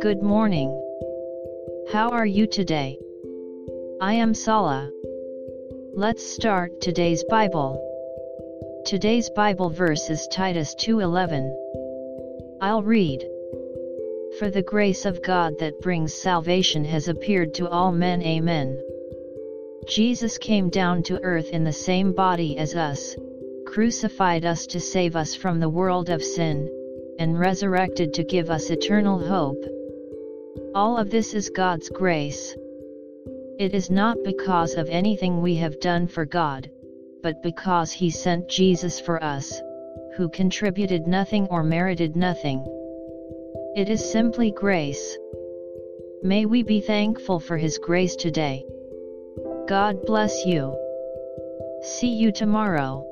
Good morning. How are you today? I am Sala. Let's start today's Bible. Today's Bible verse is Titus 2:11. I'll read. For the grace of God that brings salvation has appeared to all men. Amen. Jesus came down to earth in the same body as us, crucified us to save us from the world of sin, and resurrected to give us eternal hope. All of this is God's grace. It is not because of anything we have done for God, but because He sent Jesus for us, who contributed nothing or merited nothing. It is simply grace. May we be thankful for His grace today. God bless you. See you tomorrow.